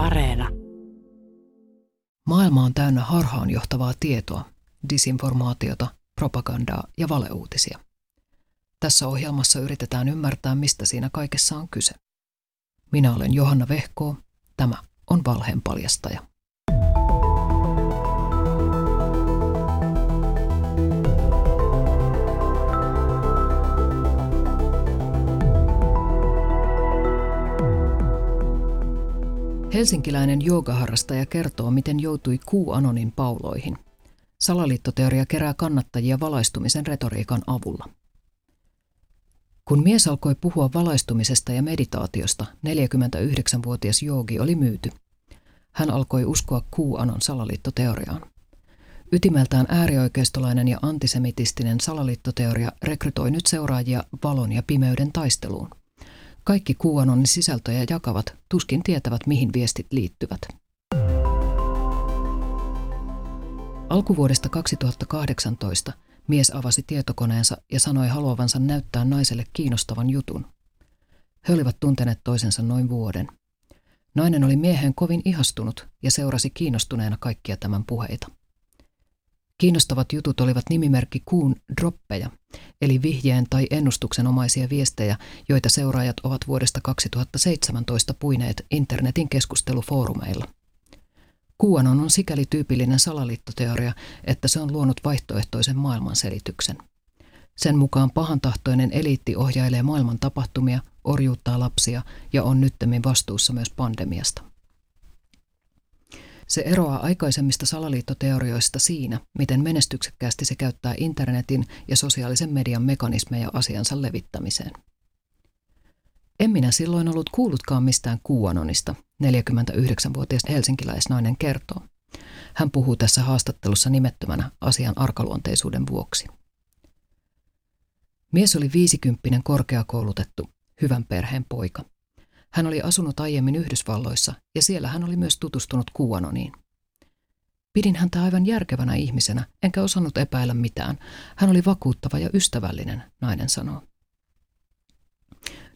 Areena. Maailma on täynnä harhaanjohtavaa tietoa, disinformaatiota, propagandaa ja valeuutisia. Tässä ohjelmassa yritetään ymmärtää, mistä siinä kaikessa on kyse. Minä olen Johanna Vehkoo, tämä on Valheen paljastaja. Helsinkiläinen joogaharrastaja kertoo, miten joutui kuuanonin pauloihin. Salaliittoteoria kerää kannattajia valaistumisen retoriikan avulla. Kun mies alkoi puhua valaistumisesta ja meditaatiosta, 49-vuotias joogi oli myyty. Hän alkoi uskoa kuuanon salaliittoteoriaan. Ytimeltään äärioikeistolainen ja antisemitistinen salaliittoteoria rekrytoi nyt seuraajia valon ja pimeyden taisteluun. Kaikki kuuanonin sisältöjä jakavat tuskin tietävät, mihin viestit liittyvät. Alkuvuodesta 2018 mies avasi tietokoneensa ja sanoi haluavansa näyttää naiselle kiinnostavan jutun. He olivat tunteneet toisensa noin vuoden. Nainen oli miehen kovin ihastunut ja seurasi kiinnostuneena kaikkia tämän puheita. Kiinnostavat jutut olivat nimimerkki kuun droppeja, eli vihjeen tai ennustuksenomaisia viestejä, joita seuraajat ovat vuodesta 2017 puineet internetin keskustelufoorumeilla. QAnon on sikäli tyypillinen salaliittoteoria, että se on luonut vaihtoehtoisen maailmanselityksen. Sen mukaan pahantahtoinen eliitti ohjailee maailman tapahtumia, orjuuttaa lapsia ja on nyttemmin vastuussa myös pandemiasta. Se eroaa aikaisemmista salaliittoteorioista siinä, miten menestyksekkäästi se käyttää internetin ja sosiaalisen median mekanismeja asiansa levittämiseen. En minä silloin ollut kuullutkaan mistään kuuanonista, 49-vuotias helsinkiläisnainen kertoo. Hän puhuu tässä haastattelussa nimettömänä asian arkaluonteisuuden vuoksi. Mies oli viisikymppinen korkeakoulutettu, hyvän perheen poika. Hän oli asunut aiemmin Yhdysvalloissa ja siellä hän oli myös tutustunut Kuanoniin. Pidin häntä aivan järkevänä ihmisenä, enkä osannut epäillä mitään. Hän oli vakuuttava ja ystävällinen, nainen sanoo.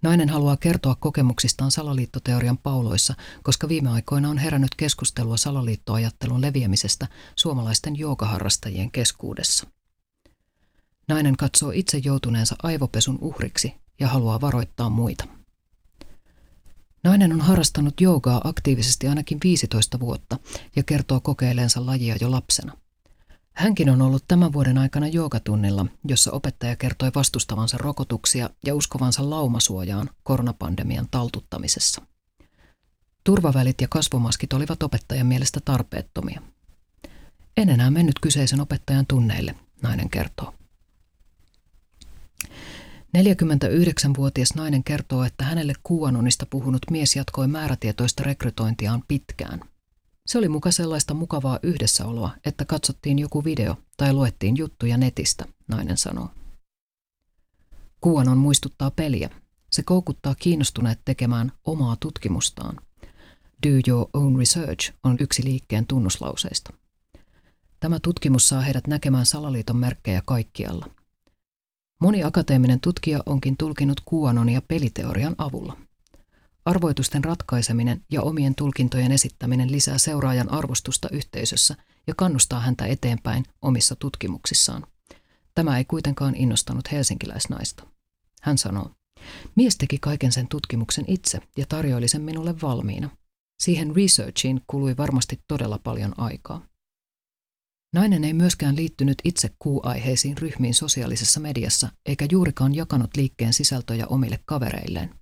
Nainen haluaa kertoa kokemuksistaan salaliittoteorian pauloissa, koska viime aikoina on herännyt keskustelua salaliittoajattelun leviämisestä suomalaisten joogaharrastajien keskuudessa. Nainen katsoo itse joutuneensa aivopesun uhriksi ja haluaa varoittaa muita. Nainen on harrastanut joogaa aktiivisesti ainakin 15 vuotta ja kertoo kokeileensa lajia jo lapsena. Hänkin on ollut tämän vuoden aikana joogatunnilla, jossa opettaja kertoi vastustavansa rokotuksia ja uskovansa laumasuojaan koronapandemian taltuttamisessa. Turvavälit ja kasvomaskit olivat opettajan mielestä tarpeettomia. En enää mennyt kyseisen opettajan tunneille, nainen kertoo. 49-vuotias nainen kertoo, että hänelle kuuanonista puhunut mies jatkoi määrätietoista rekrytointiaan pitkään. Se oli muka sellaista mukavaa yhdessäoloa, että katsottiin joku video tai luettiin juttuja netistä, nainen sanoo. Kuuanon muistuttaa peliä. Se koukuttaa kiinnostuneet tekemään omaa tutkimustaan. Do your own research on yksi liikkeen tunnuslauseista. Tämä tutkimus saa heidät näkemään salaliiton merkkejä kaikkialla – Moni akateeminen tutkija onkin tulkinut kuanonia peliteorian avulla. Arvoitusten ratkaiseminen ja omien tulkintojen esittäminen lisää seuraajan arvostusta yhteisössä ja kannustaa häntä eteenpäin omissa tutkimuksissaan. Tämä ei kuitenkaan innostanut helsinkiläisnaista. Hän sanoo, mies teki kaiken sen tutkimuksen itse ja tarjoili sen minulle valmiina. Siihen researchiin kului varmasti todella paljon aikaa. Nainen ei myöskään liittynyt itse kuuaiheisiin ryhmiin sosiaalisessa mediassa, eikä juurikaan jakanut liikkeen sisältöjä omille kavereilleen.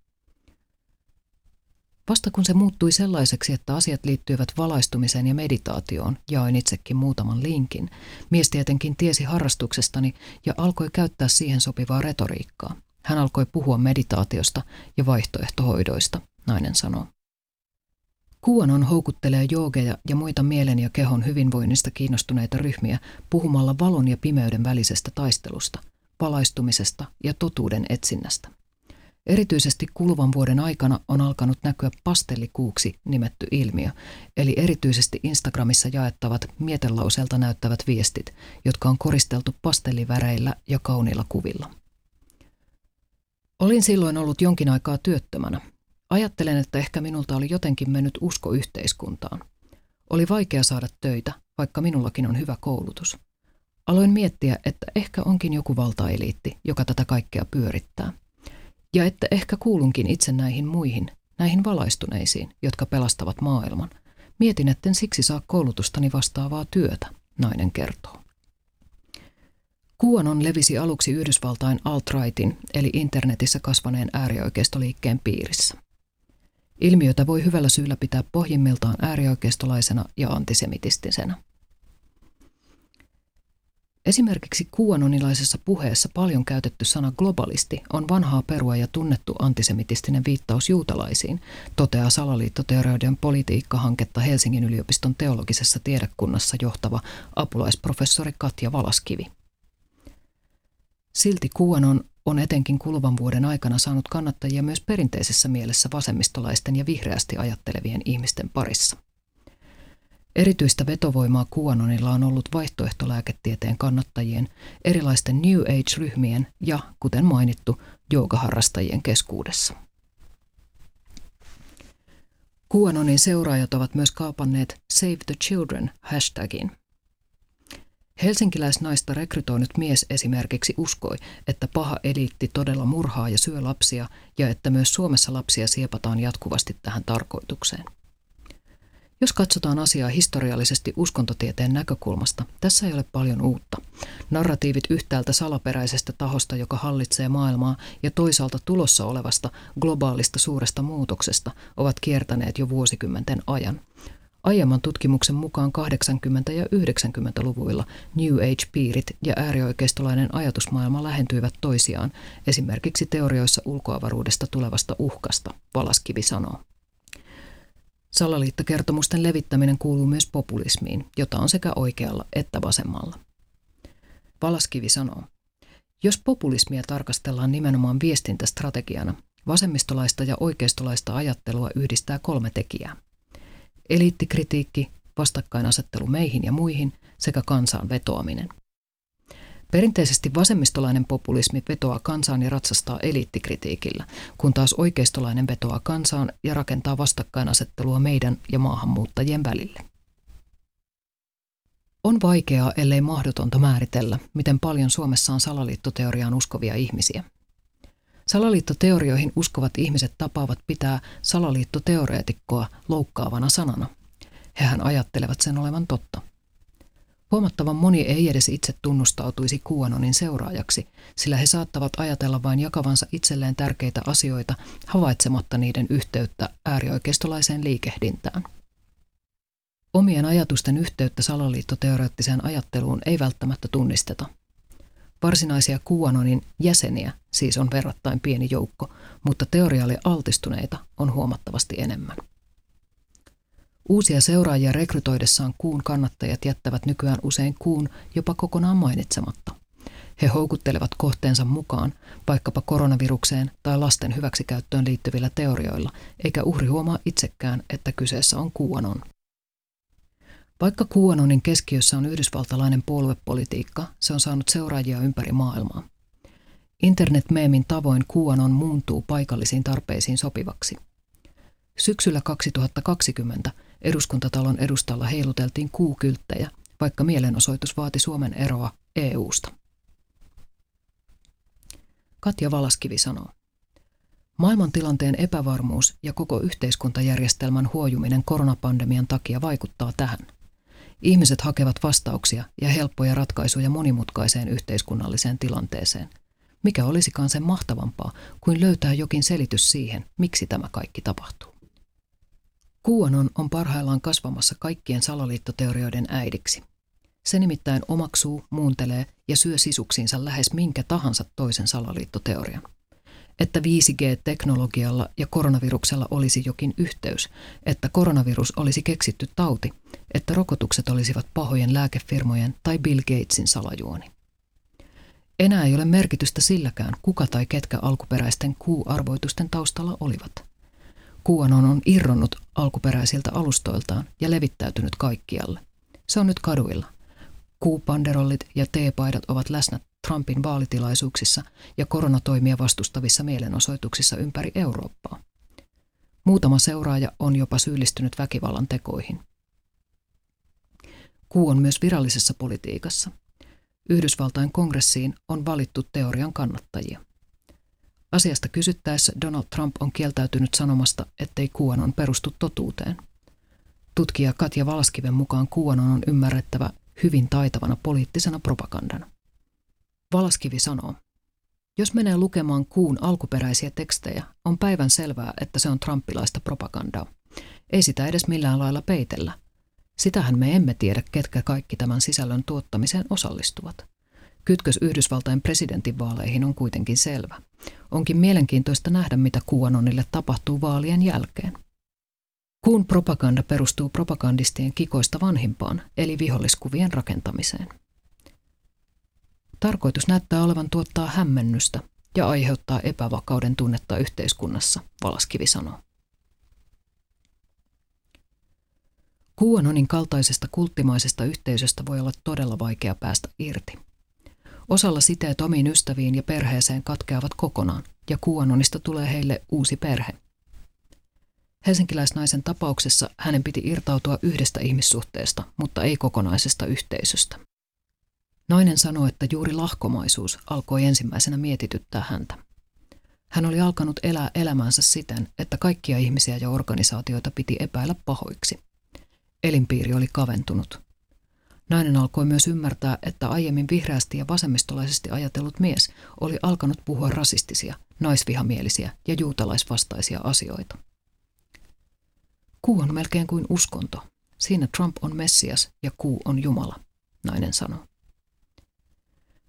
Vasta kun se muuttui sellaiseksi, että asiat liittyivät valaistumiseen ja meditaatioon, jaoin itsekin muutaman linkin. Mies tietenkin tiesi harrastuksestani ja alkoi käyttää siihen sopivaa retoriikkaa. Hän alkoi puhua meditaatiosta ja vaihtoehtohoidoista, nainen sanoo. Kuanon houkuttelee joogeja ja muita mielen ja kehon hyvinvoinnista kiinnostuneita ryhmiä puhumalla valon ja pimeyden välisestä taistelusta, palaistumisesta ja totuuden etsinnästä. Erityisesti kuluvan vuoden aikana on alkanut näkyä pastellikuuksi nimetty ilmiö, eli erityisesti Instagramissa jaettavat mietelauselta näyttävät viestit, jotka on koristeltu pastelliväreillä ja kauniilla kuvilla. Olin silloin ollut jonkin aikaa työttömänä Ajattelen, että ehkä minulta oli jotenkin mennyt usko yhteiskuntaan. Oli vaikea saada töitä, vaikka minullakin on hyvä koulutus. Aloin miettiä, että ehkä onkin joku valtaeliitti, joka tätä kaikkea pyörittää. Ja että ehkä kuulunkin itse näihin muihin, näihin valaistuneisiin, jotka pelastavat maailman. Mietin, etten siksi saa koulutustani vastaavaa työtä, nainen kertoo. QAnon levisi aluksi Yhdysvaltain alt-rightin, eli internetissä kasvaneen äärioikeistoliikkeen piirissä. Ilmiötä voi hyvällä syyllä pitää pohjimmiltaan äärioikeistolaisena ja antisemitistisenä. Esimerkiksi kuuanonilaisessa puheessa paljon käytetty sana globalisti on vanhaa perua ja tunnettu antisemitistinen viittaus juutalaisiin, toteaa salaliittoteorioiden politiikkahanketta Helsingin yliopiston teologisessa tiedekunnassa johtava apulaisprofessori Katja Valaskivi. Silti QAnon on etenkin kuluvan vuoden aikana saanut kannattajia myös perinteisessä mielessä vasemmistolaisten ja vihreästi ajattelevien ihmisten parissa. Erityistä vetovoimaa QAnonilla on ollut vaihtoehtolääketieteen kannattajien, erilaisten New Age-ryhmien ja, kuten mainittu, joogaharrastajien keskuudessa. QAnonin seuraajat ovat myös kaapanneet Save the Children hashtagin – Helsinkiläisnaista rekrytoinut mies esimerkiksi uskoi, että paha eliitti todella murhaa ja syö lapsia ja että myös Suomessa lapsia siepataan jatkuvasti tähän tarkoitukseen. Jos katsotaan asiaa historiallisesti uskontotieteen näkökulmasta, tässä ei ole paljon uutta. Narratiivit yhtäältä salaperäisestä tahosta, joka hallitsee maailmaa, ja toisaalta tulossa olevasta globaalista suuresta muutoksesta ovat kiertäneet jo vuosikymmenten ajan. Aiemman tutkimuksen mukaan 80- ja 90-luvuilla New Age-piirit ja äärioikeistolainen ajatusmaailma lähentyivät toisiaan, esimerkiksi teorioissa ulkoavaruudesta tulevasta uhkasta, Valaskivi sanoo. Salaliittokertomusten levittäminen kuuluu myös populismiin, jota on sekä oikealla että vasemmalla. Valaskivi sanoo, jos populismia tarkastellaan nimenomaan viestintästrategiana, vasemmistolaista ja oikeistolaista ajattelua yhdistää kolme tekijää – eliittikritiikki, vastakkainasettelu meihin ja muihin sekä kansaan vetoaminen. Perinteisesti vasemmistolainen populismi vetoaa kansaan ja ratsastaa eliittikritiikillä, kun taas oikeistolainen vetoaa kansaan ja rakentaa vastakkainasettelua meidän ja maahanmuuttajien välille. On vaikeaa, ellei mahdotonta määritellä, miten paljon Suomessa on salaliittoteoriaan uskovia ihmisiä. Salaliittoteorioihin uskovat ihmiset tapaavat pitää salaliittoteoreetikkoa loukkaavana sanana. Hehän ajattelevat sen olevan totta. Huomattavan moni ei edes itse tunnustautuisi kuuanonin seuraajaksi, sillä he saattavat ajatella vain jakavansa itselleen tärkeitä asioita havaitsematta niiden yhteyttä äärioikeistolaiseen liikehdintään. Omien ajatusten yhteyttä salaliittoteoreettiseen ajatteluun ei välttämättä tunnisteta – Varsinaisia QAnonin jäseniä siis on verrattain pieni joukko, mutta teorialle altistuneita on huomattavasti enemmän. Uusia seuraajia rekrytoidessaan kuun kannattajat jättävät nykyään usein kuun jopa kokonaan mainitsematta. He houkuttelevat kohteensa mukaan vaikkapa koronavirukseen tai lasten hyväksikäyttöön liittyvillä teorioilla, eikä uhri huomaa itsekään, että kyseessä on QAnon. Vaikka QAnonin keskiössä on yhdysvaltalainen puoluepolitiikka, se on saanut seuraajia ympäri maailmaa. Internet-meemin tavoin QAnon muuntuu paikallisiin tarpeisiin sopivaksi. Syksyllä 2020 eduskuntatalon edustalla heiluteltiin kuukylttejä, vaikka mielenosoitus vaati Suomen eroa EUsta. Katja Valaskivi sanoo. Maailmantilanteen epävarmuus ja koko yhteiskuntajärjestelmän huojuminen koronapandemian takia vaikuttaa tähän – Ihmiset hakevat vastauksia ja helppoja ratkaisuja monimutkaiseen yhteiskunnalliseen tilanteeseen. Mikä olisikaan sen mahtavampaa kuin löytää jokin selitys siihen, miksi tämä kaikki tapahtuu. QAnon on parhaillaan kasvamassa kaikkien salaliittoteorioiden äidiksi. Se nimittäin omaksuu, muuntelee ja syö sisuksiinsa lähes minkä tahansa toisen salaliittoteorian että 5G-teknologialla ja koronaviruksella olisi jokin yhteys, että koronavirus olisi keksitty tauti, että rokotukset olisivat pahojen lääkefirmojen tai Bill Gatesin salajuoni. Enää ei ole merkitystä silläkään, kuka tai ketkä alkuperäisten kuuarvoitusten taustalla olivat. QAnon on irronnut alkuperäisiltä alustoiltaan ja levittäytynyt kaikkialle. Se on nyt kaduilla. Kuupanderollit ja teepaidat ovat läsnä Trumpin vaalitilaisuuksissa ja koronatoimia vastustavissa mielenosoituksissa ympäri Eurooppaa. Muutama seuraaja on jopa syyllistynyt väkivallan tekoihin. Kuu on myös virallisessa politiikassa. Yhdysvaltain kongressiin on valittu teorian kannattajia. Asiasta kysyttäessä Donald Trump on kieltäytynyt sanomasta, ettei QAnon perustu totuuteen. Tutkija Katja Valaskiven mukaan QAnon on ymmärrettävä hyvin taitavana poliittisena propagandana. Valaskivi sanoo, jos menee lukemaan kuun alkuperäisiä tekstejä, on päivän selvää, että se on trumpilaista propagandaa. Ei sitä edes millään lailla peitellä. Sitähän me emme tiedä, ketkä kaikki tämän sisällön tuottamiseen osallistuvat. Kytkös Yhdysvaltain presidentinvaaleihin on kuitenkin selvä. Onkin mielenkiintoista nähdä, mitä QAnonille tapahtuu vaalien jälkeen. Kuun propaganda perustuu propagandistien kikoista vanhimpaan, eli viholliskuvien rakentamiseen. Tarkoitus näyttää olevan tuottaa hämmennystä ja aiheuttaa epävakauden tunnetta yhteiskunnassa, Valaskivi sanoo. QAnonin kaltaisesta kulttimaisesta yhteisöstä voi olla todella vaikea päästä irti. Osalla siteet omiin ystäviin ja perheeseen katkeavat kokonaan, ja QAnonista tulee heille uusi perhe. Helsinkiläisnaisen tapauksessa hänen piti irtautua yhdestä ihmissuhteesta, mutta ei kokonaisesta yhteisöstä. Nainen sanoi, että juuri lahkomaisuus alkoi ensimmäisenä mietityttää häntä. Hän oli alkanut elää elämänsä siten, että kaikkia ihmisiä ja organisaatioita piti epäillä pahoiksi. Elinpiiri oli kaventunut. Nainen alkoi myös ymmärtää, että aiemmin vihreästi ja vasemmistolaisesti ajatellut mies oli alkanut puhua rasistisia, naisvihamielisiä ja juutalaisvastaisia asioita. Kuu on melkein kuin uskonto. Siinä Trump on Messias ja kuu on Jumala, nainen sanoi.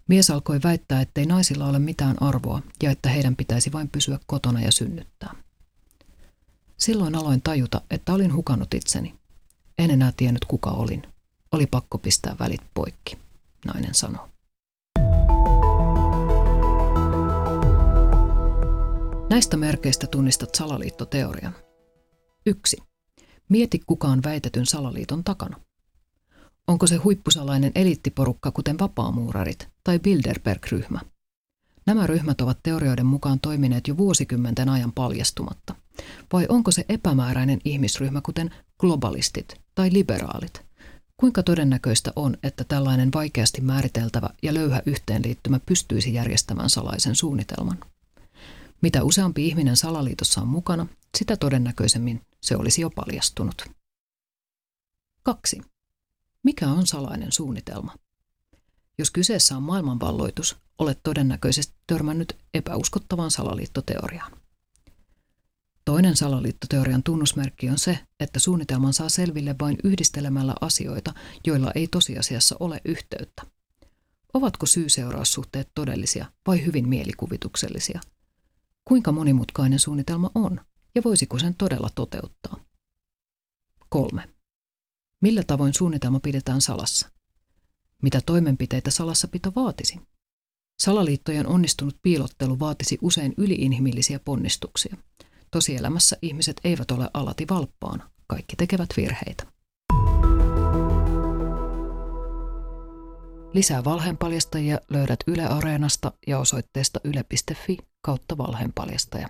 Mies alkoi väittää, ettei naisilla ole mitään arvoa ja että heidän pitäisi vain pysyä kotona ja synnyttää. Silloin aloin tajuta, että olin hukannut itseni. En enää tiennyt kuka olin. Oli pakko pistää välit poikki, nainen sanoi. Näistä merkeistä tunnistat salaliittoteorian. 1. Mieti kukaan väitetyn salaliiton takana. Onko se huippusalainen eliittiporukka, kuten vapaamuurarit tai Bilderberg-ryhmä? Nämä ryhmät ovat teorioiden mukaan toimineet jo vuosikymmenten ajan paljastumatta. Vai onko se epämääräinen ihmisryhmä, kuten globalistit tai liberaalit? Kuinka todennäköistä on, että tällainen vaikeasti määriteltävä ja löyhä yhteenliittymä pystyisi järjestämään salaisen suunnitelman? Mitä useampi ihminen salaliitossa on mukana, sitä todennäköisemmin se olisi jo paljastunut. 2. Mikä on salainen suunnitelma? Jos kyseessä on maailmanvalloitus, olet todennäköisesti törmännyt epäuskottavaan salaliittoteoriaan. Toinen salaliittoteorian tunnusmerkki on se, että suunnitelman saa selville vain yhdistelemällä asioita, joilla ei tosiasiassa ole yhteyttä. Ovatko syy-seuraussuhteet todellisia vai hyvin mielikuvituksellisia? Kuinka monimutkainen suunnitelma on ja voisiko sen todella toteuttaa? 3. Millä tavoin suunnitelma pidetään salassa? Mitä toimenpiteitä salassapito vaatisi? Salaliittojen onnistunut piilottelu vaatisi usein yliinhimillisiä ponnistuksia. Tosielämässä ihmiset eivät ole alati valppaana. Kaikki tekevät virheitä. Lisää valheenpaljastajia löydät Yle Areenasta ja osoitteesta yle.fi kautta valheenpaljastaja.